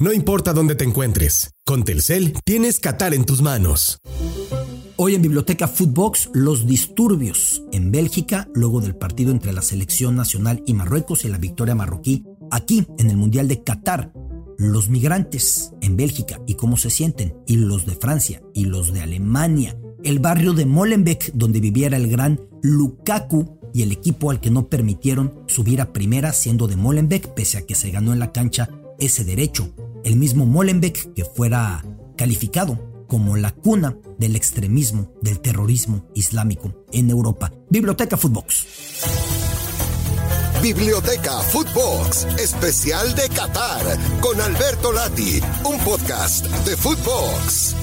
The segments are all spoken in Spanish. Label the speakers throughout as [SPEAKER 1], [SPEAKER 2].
[SPEAKER 1] No importa dónde te encuentres, con Telcel tienes Qatar en tus manos.
[SPEAKER 2] Hoy en Biblioteca Footbox, los disturbios en Bélgica luego del partido entre la selección nacional y Marruecos y la victoria marroquí aquí en el Mundial de Qatar. Los migrantes en Bélgica y cómo se sienten, y los de Francia y los de Alemania, el barrio de Molenbeek donde viviera el gran Lukaku y el equipo al que no permitieron subir a primera siendo de Molenbeek pese a que se ganó en la cancha ese derecho el mismo Molenbeek que fuera calificado como la cuna del extremismo, del terrorismo islámico en Europa. Biblioteca Footbox.
[SPEAKER 3] Biblioteca Footbox, especial de Qatar, con Alberto Lati, un podcast de Footbox.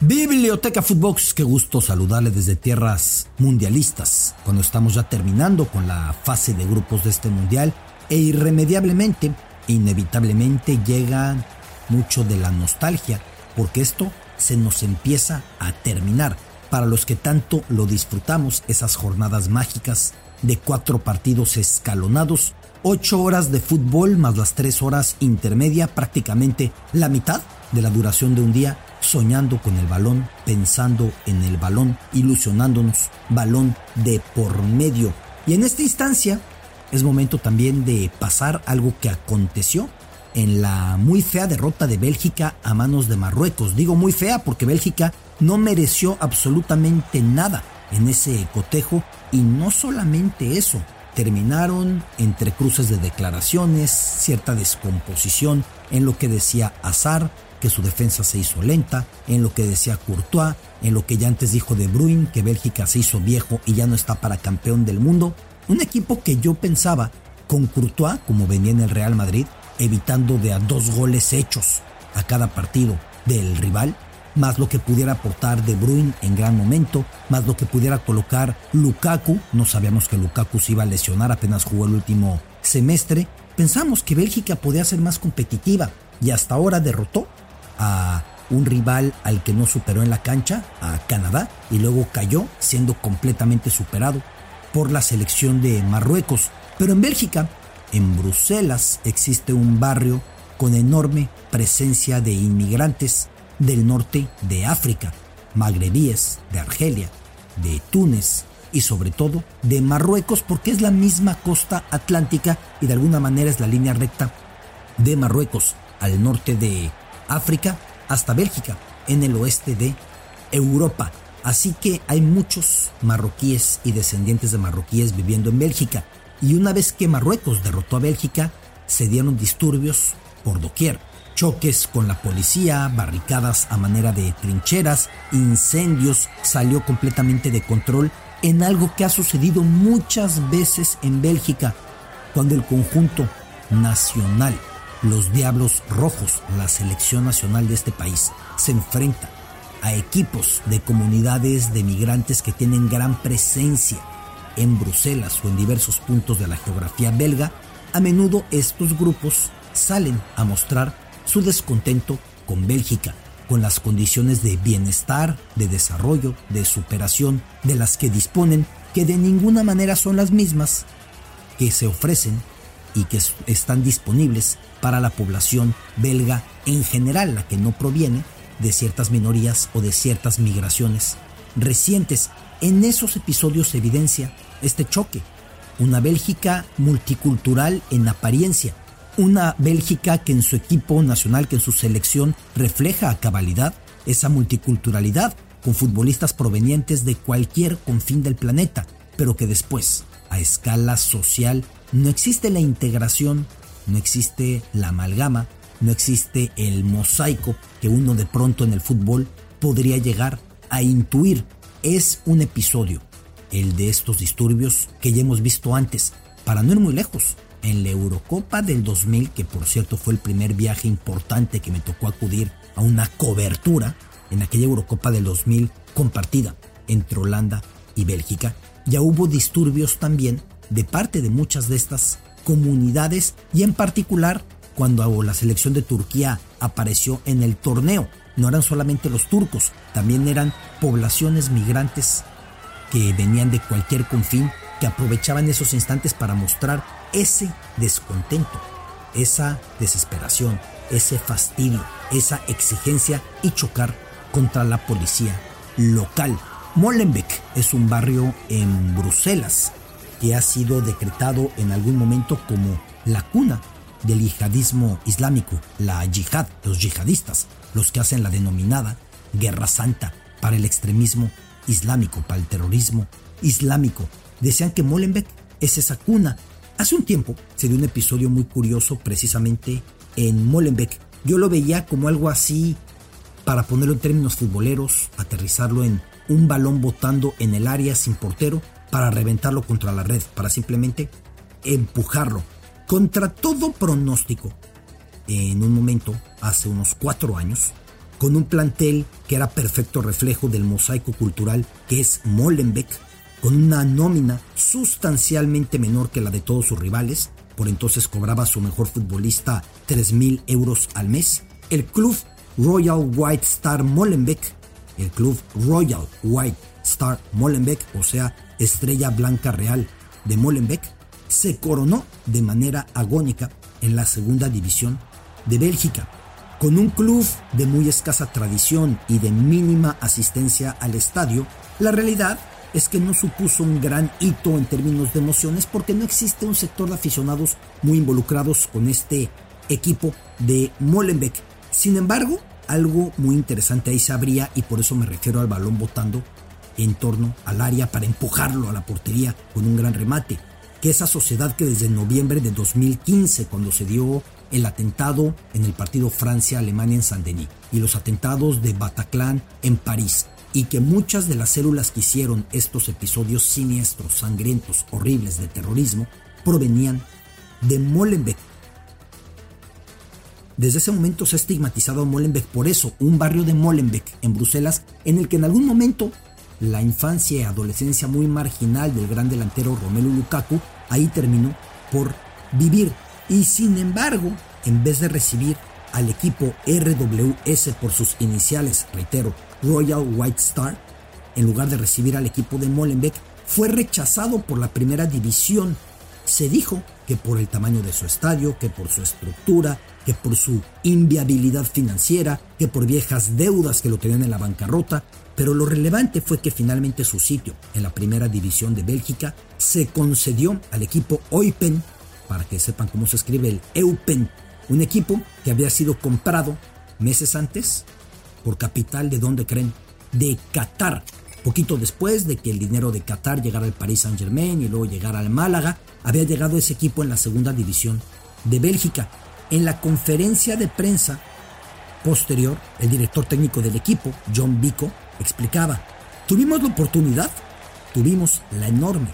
[SPEAKER 2] Biblioteca Footbox, qué gusto saludarle desde tierras mundialistas, cuando estamos ya terminando con la fase de grupos de este mundial e irremediablemente inevitablemente llega mucho de la nostalgia, porque esto se nos empieza a terminar. Para los que tanto lo disfrutamos, esas jornadas mágicas de cuatro partidos escalonados, ocho horas de fútbol más las tres horas intermedia, prácticamente la mitad de la duración de un día, soñando con el balón, pensando en el balón, ilusionándonos, balón de por medio. Y en esta instancia, es momento también de pasar algo que aconteció en la muy fea derrota de Bélgica a manos de Marruecos. Digo muy fea porque Bélgica no mereció absolutamente nada en ese cotejo y no solamente eso, terminaron entre cruces de declaraciones, cierta descomposición en lo que decía Azar, que su defensa se hizo lenta, en lo que decía Courtois, en lo que ya antes dijo De Bruyne, que Bélgica se hizo viejo y ya no está para campeón del mundo. Un equipo que yo pensaba con Courtois, como venía en el Real Madrid, evitando de a dos goles hechos a cada partido del rival, más lo que pudiera aportar De Bruyne en gran momento, más lo que pudiera colocar Lukaku, no sabíamos que Lukaku se iba a lesionar, apenas jugó el último semestre, pensamos que Bélgica podía ser más competitiva y hasta ahora derrotó a un rival al que no superó en la cancha, a Canadá, y luego cayó siendo completamente superado por la selección de Marruecos. Pero en Bélgica, en Bruselas, existe un barrio con enorme presencia de inmigrantes del norte de África, magrebíes, de Argelia, de Túnez y sobre todo de Marruecos porque es la misma costa atlántica y de alguna manera es la línea recta de Marruecos al norte de África hasta Bélgica en el oeste de Europa. Así que hay muchos marroquíes y descendientes de marroquíes viviendo en Bélgica. Y una vez que Marruecos derrotó a Bélgica, se dieron disturbios por doquier. Choques con la policía, barricadas a manera de trincheras, incendios, salió completamente de control en algo que ha sucedido muchas veces en Bélgica, cuando el conjunto nacional, los Diablos Rojos, la selección nacional de este país, se enfrenta a equipos de comunidades de migrantes que tienen gran presencia en Bruselas o en diversos puntos de la geografía belga, a menudo estos grupos salen a mostrar su descontento con Bélgica, con las condiciones de bienestar, de desarrollo, de superación de las que disponen, que de ninguna manera son las mismas que se ofrecen y que están disponibles para la población belga en general, la que no proviene de ciertas minorías o de ciertas migraciones recientes. En esos episodios se evidencia este choque. Una Bélgica multicultural en apariencia. Una Bélgica que en su equipo nacional, que en su selección refleja a cabalidad esa multiculturalidad con futbolistas provenientes de cualquier confín del planeta, pero que después, a escala social, no existe la integración, no existe la amalgama, no existe el mosaico que uno de pronto en el fútbol podría llegar a intuir. Es un episodio, el de estos disturbios que ya hemos visto antes, para no ir muy lejos. En la Eurocopa del 2000, que por cierto fue el primer viaje importante que me tocó acudir a una cobertura, en aquella Eurocopa del 2000 compartida entre Holanda y Bélgica, ya hubo disturbios también de parte de muchas de estas comunidades y en particular cuando la selección de Turquía apareció en el torneo. No eran solamente los turcos, también eran poblaciones migrantes que venían de cualquier confín, que aprovechaban esos instantes para mostrar ese descontento esa desesperación, ese fastidio, esa exigencia y chocar contra la policía local. Molenbeek es un barrio en Bruselas que ha sido decretado en algún momento como la cuna del yihadismo islámico, la yihad, los yihadistas, los que hacen la denominada Guerra Santa para el extremismo islámico, para el terrorismo islámico. Decían que Molenbeek es esa cuna. Hace un tiempo se dio un episodio muy curioso precisamente en Molenbeek. Yo lo veía como algo así, para ponerlo en términos futboleros, aterrizarlo en un balón botando en el área sin portero para reventarlo contra la red, para simplemente empujarlo. Contra todo pronóstico, en un momento, hace unos cuatro años, con un plantel que era perfecto reflejo del mosaico cultural que es Molenbeek, con una nómina sustancialmente menor que la de todos sus rivales, por entonces cobraba su mejor futbolista 3.000 euros al mes, el club Royal White Star Molenbeek, el club Royal White Star Molenbeek, o sea, Estrella Blanca Real de Molenbeek, se coronó de manera agónica en la segunda división de Bélgica. Con un club de muy escasa tradición y de mínima asistencia al estadio, la realidad es que no supuso un gran hito en términos de emociones porque no existe un sector de aficionados muy involucrados con este equipo de Molenbeek. Sin embargo, algo muy interesante ahí se abría y por eso me refiero al balón botando en torno al área para empujarlo a la portería con un gran remate, que esa sociedad que desde noviembre de 2015, cuando se dio el atentado en el partido Francia-Alemania en Saint-Denis y los atentados de Bataclan en París, y que muchas de las células que hicieron estos episodios siniestros, sangrientos, horribles de terrorismo, provenían de Molenbeek. Desde ese momento se ha estigmatizado a Molenbeek por eso, un barrio de Molenbeek en Bruselas en el que en algún momento la infancia y adolescencia muy marginal del gran delantero Romelu Lukaku ahí terminó por vivir. Y sin embargo, en vez de recibir al equipo RWS por sus iniciales, reitero, Royal White Star, en lugar de recibir al equipo de Molenbeek, fue rechazado por la primera división. Se dijo que por el tamaño de su estadio, que por su estructura, que por su inviabilidad financiera, que por viejas deudas que lo tenían en la bancarrota, pero lo relevante fue que finalmente su sitio en la primera división de Bélgica se concedió al equipo Eupen, para que sepan cómo se escribe el Eupen, un equipo que había sido comprado meses antes por capital de donde creen, de Qatar. Poquito después de que el dinero de Qatar llegara al Paris Saint Germain y luego llegara al Málaga, había llegado ese equipo en la segunda división de Bélgica. En la conferencia de prensa posterior, el director técnico del equipo, John Vico, explicaba, tuvimos la oportunidad, tuvimos la enorme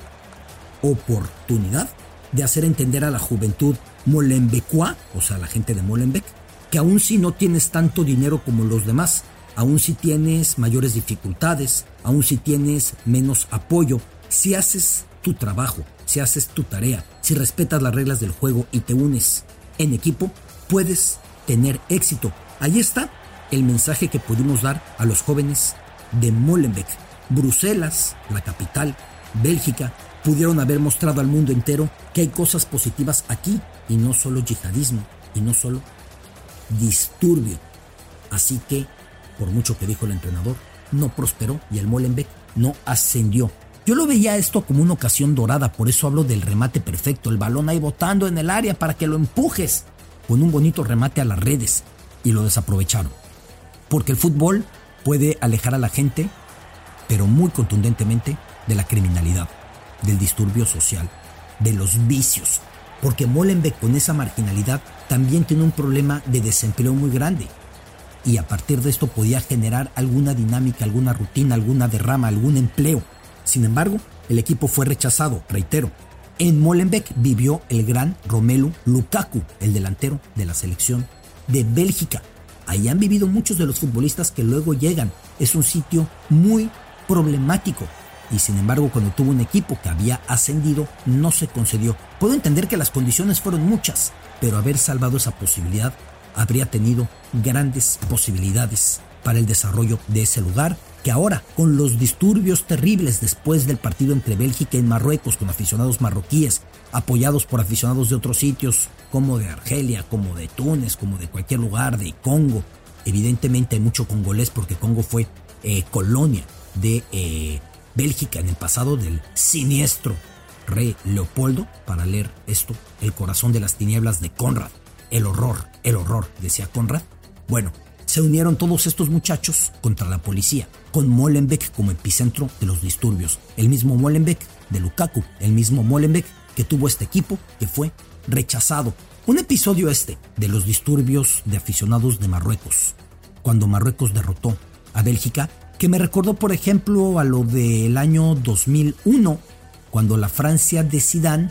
[SPEAKER 2] oportunidad de hacer entender a la juventud molenbecois, o sea, la gente de Molenbeek, que aun si no tienes tanto dinero como los demás, aun si tienes mayores dificultades, aun si tienes menos apoyo, si haces tu trabajo, si haces tu tarea, si respetas las reglas del juego y te unes en equipo, puedes tener éxito. Ahí está el mensaje que pudimos dar a los jóvenes de Molenbeek. Bruselas, la capital, Bélgica, pudieron haber mostrado al mundo entero que hay cosas positivas aquí y no solo yihadismo y no solo disturbio. Así que, por mucho que dijo el entrenador, no prosperó y el Molenbeek no ascendió. Yo lo veía esto como una ocasión dorada, por eso hablo del remate perfecto, el balón ahí botando en el área para que lo empujes, con un bonito remate a las redes, y lo desaprovecharon. Porque el fútbol puede alejar a la gente, pero muy contundentemente, de la criminalidad, del disturbio social, de los vicios, porque Molenbeek con esa marginalidad también tiene un problema de desempleo muy grande. Y a partir de esto podía generar alguna dinámica, alguna rutina, alguna derrama, algún empleo. Sin embargo, el equipo fue rechazado, reitero. En Molenbeek vivió el gran Romelu Lukaku, el delantero de la selección de Bélgica. Ahí han vivido muchos de los futbolistas que luego llegan. Es un sitio muy problemático y sin embargo cuando tuvo un equipo que había ascendido no se concedió. Puedo entender que las condiciones fueron muchas, pero haber salvado esa posibilidad habría tenido grandes posibilidades para el desarrollo de ese lugar que ahora, con los disturbios terribles después del partido entre Bélgica y Marruecos con aficionados marroquíes, apoyados por aficionados de otros sitios como de Argelia, como de Túnez, como de cualquier lugar, de Congo. Evidentemente hay mucho congolés porque Congo fue eh, colonia de eh, Bélgica en el pasado del siniestro rey Leopoldo, para leer esto, El corazón de las tinieblas de Conrad. El horror, el horror, decía Conrad. Bueno, se unieron todos estos muchachos contra la policía, con Molenbeek como epicentro de los disturbios. El mismo Molenbeek de Lukaku, el mismo Molenbeek que tuvo este equipo que fue rechazado. Un episodio este de los disturbios de aficionados de Marruecos, cuando Marruecos derrotó a Bélgica, que me recordó por ejemplo a lo del año 2001, cuando la Francia de Zidane,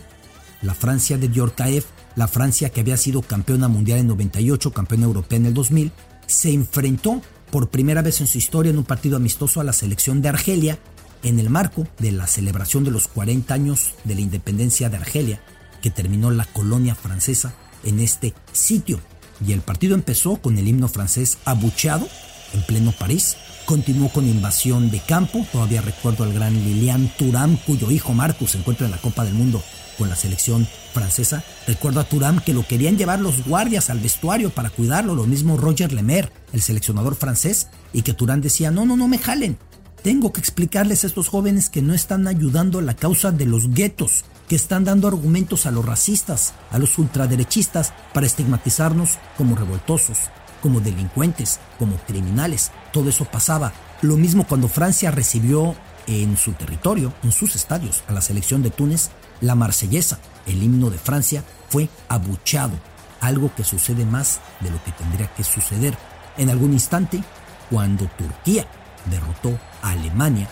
[SPEAKER 2] la Francia de Djorkaeff, la Francia que había sido campeona mundial en 98, campeona europea en el 2000, se enfrentó por primera vez en su historia en un partido amistoso a la selección de Argelia en el marco de la celebración de los 40 años de la independencia de Argelia, que terminó la colonia francesa en este sitio. Y el partido empezó con el himno francés abucheado en pleno París, continuó con invasión de campo, todavía recuerdo al gran Lilian Thuram, cuyo hijo Marcus se encuentra en la Copa del Mundo con la selección francesa. Recuerdo a Thuram que lo querían llevar los guardias al vestuario para cuidarlo, lo mismo Roger Lemaire, el seleccionador francés, y que Thuram decía, no, no, no me jalen, tengo que explicarles a estos jóvenes que no están ayudando a la causa de los guetos, que están dando argumentos a los racistas, a los ultraderechistas, para estigmatizarnos como revoltosos, como delincuentes, como criminales. Todo eso pasaba. Lo mismo cuando Francia recibió en su territorio, en sus estadios, a la selección de Túnez, la marsellesa, el himno de Francia, fue abucheado, algo que sucede más de lo que tendría que suceder. En algún instante, cuando Turquía derrotó a Alemania,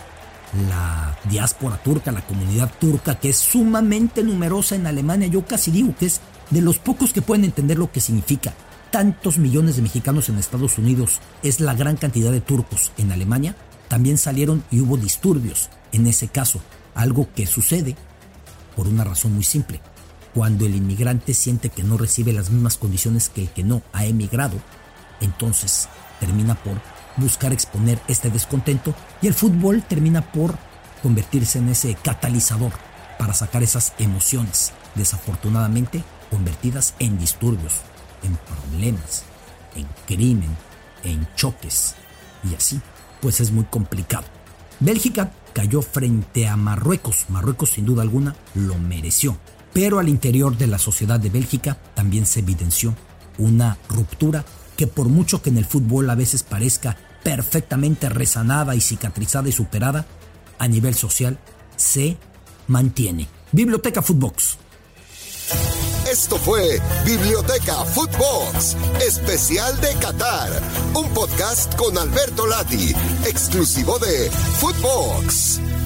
[SPEAKER 2] la diáspora turca, la comunidad turca, que es sumamente numerosa en Alemania, yo casi digo que es de los pocos que pueden entender lo que significa tantos millones de mexicanos en Estados Unidos, es la gran cantidad de turcos en Alemania, también salieron y hubo disturbios en ese caso, algo que sucede por una razón muy simple. Cuando el inmigrante siente que no recibe las mismas condiciones que el que no ha emigrado, entonces termina por buscar exponer este descontento y el fútbol termina por convertirse en ese catalizador para sacar esas emociones, desafortunadamente convertidas en disturbios, en problemas, en crimen, en choques y así, pues es muy complicado. Bélgica cayó frente a Marruecos. Marruecos sin duda alguna lo mereció. Pero al interior de la sociedad de Bélgica también se evidenció una ruptura que por mucho que en el fútbol a veces parezca perfectamente resanada y cicatrizada y superada, a nivel social se mantiene. Biblioteca Footbox.
[SPEAKER 3] Esto fue Biblioteca Footbox, especial de Qatar, un podcast con Alberto Lati, exclusivo de Footbox.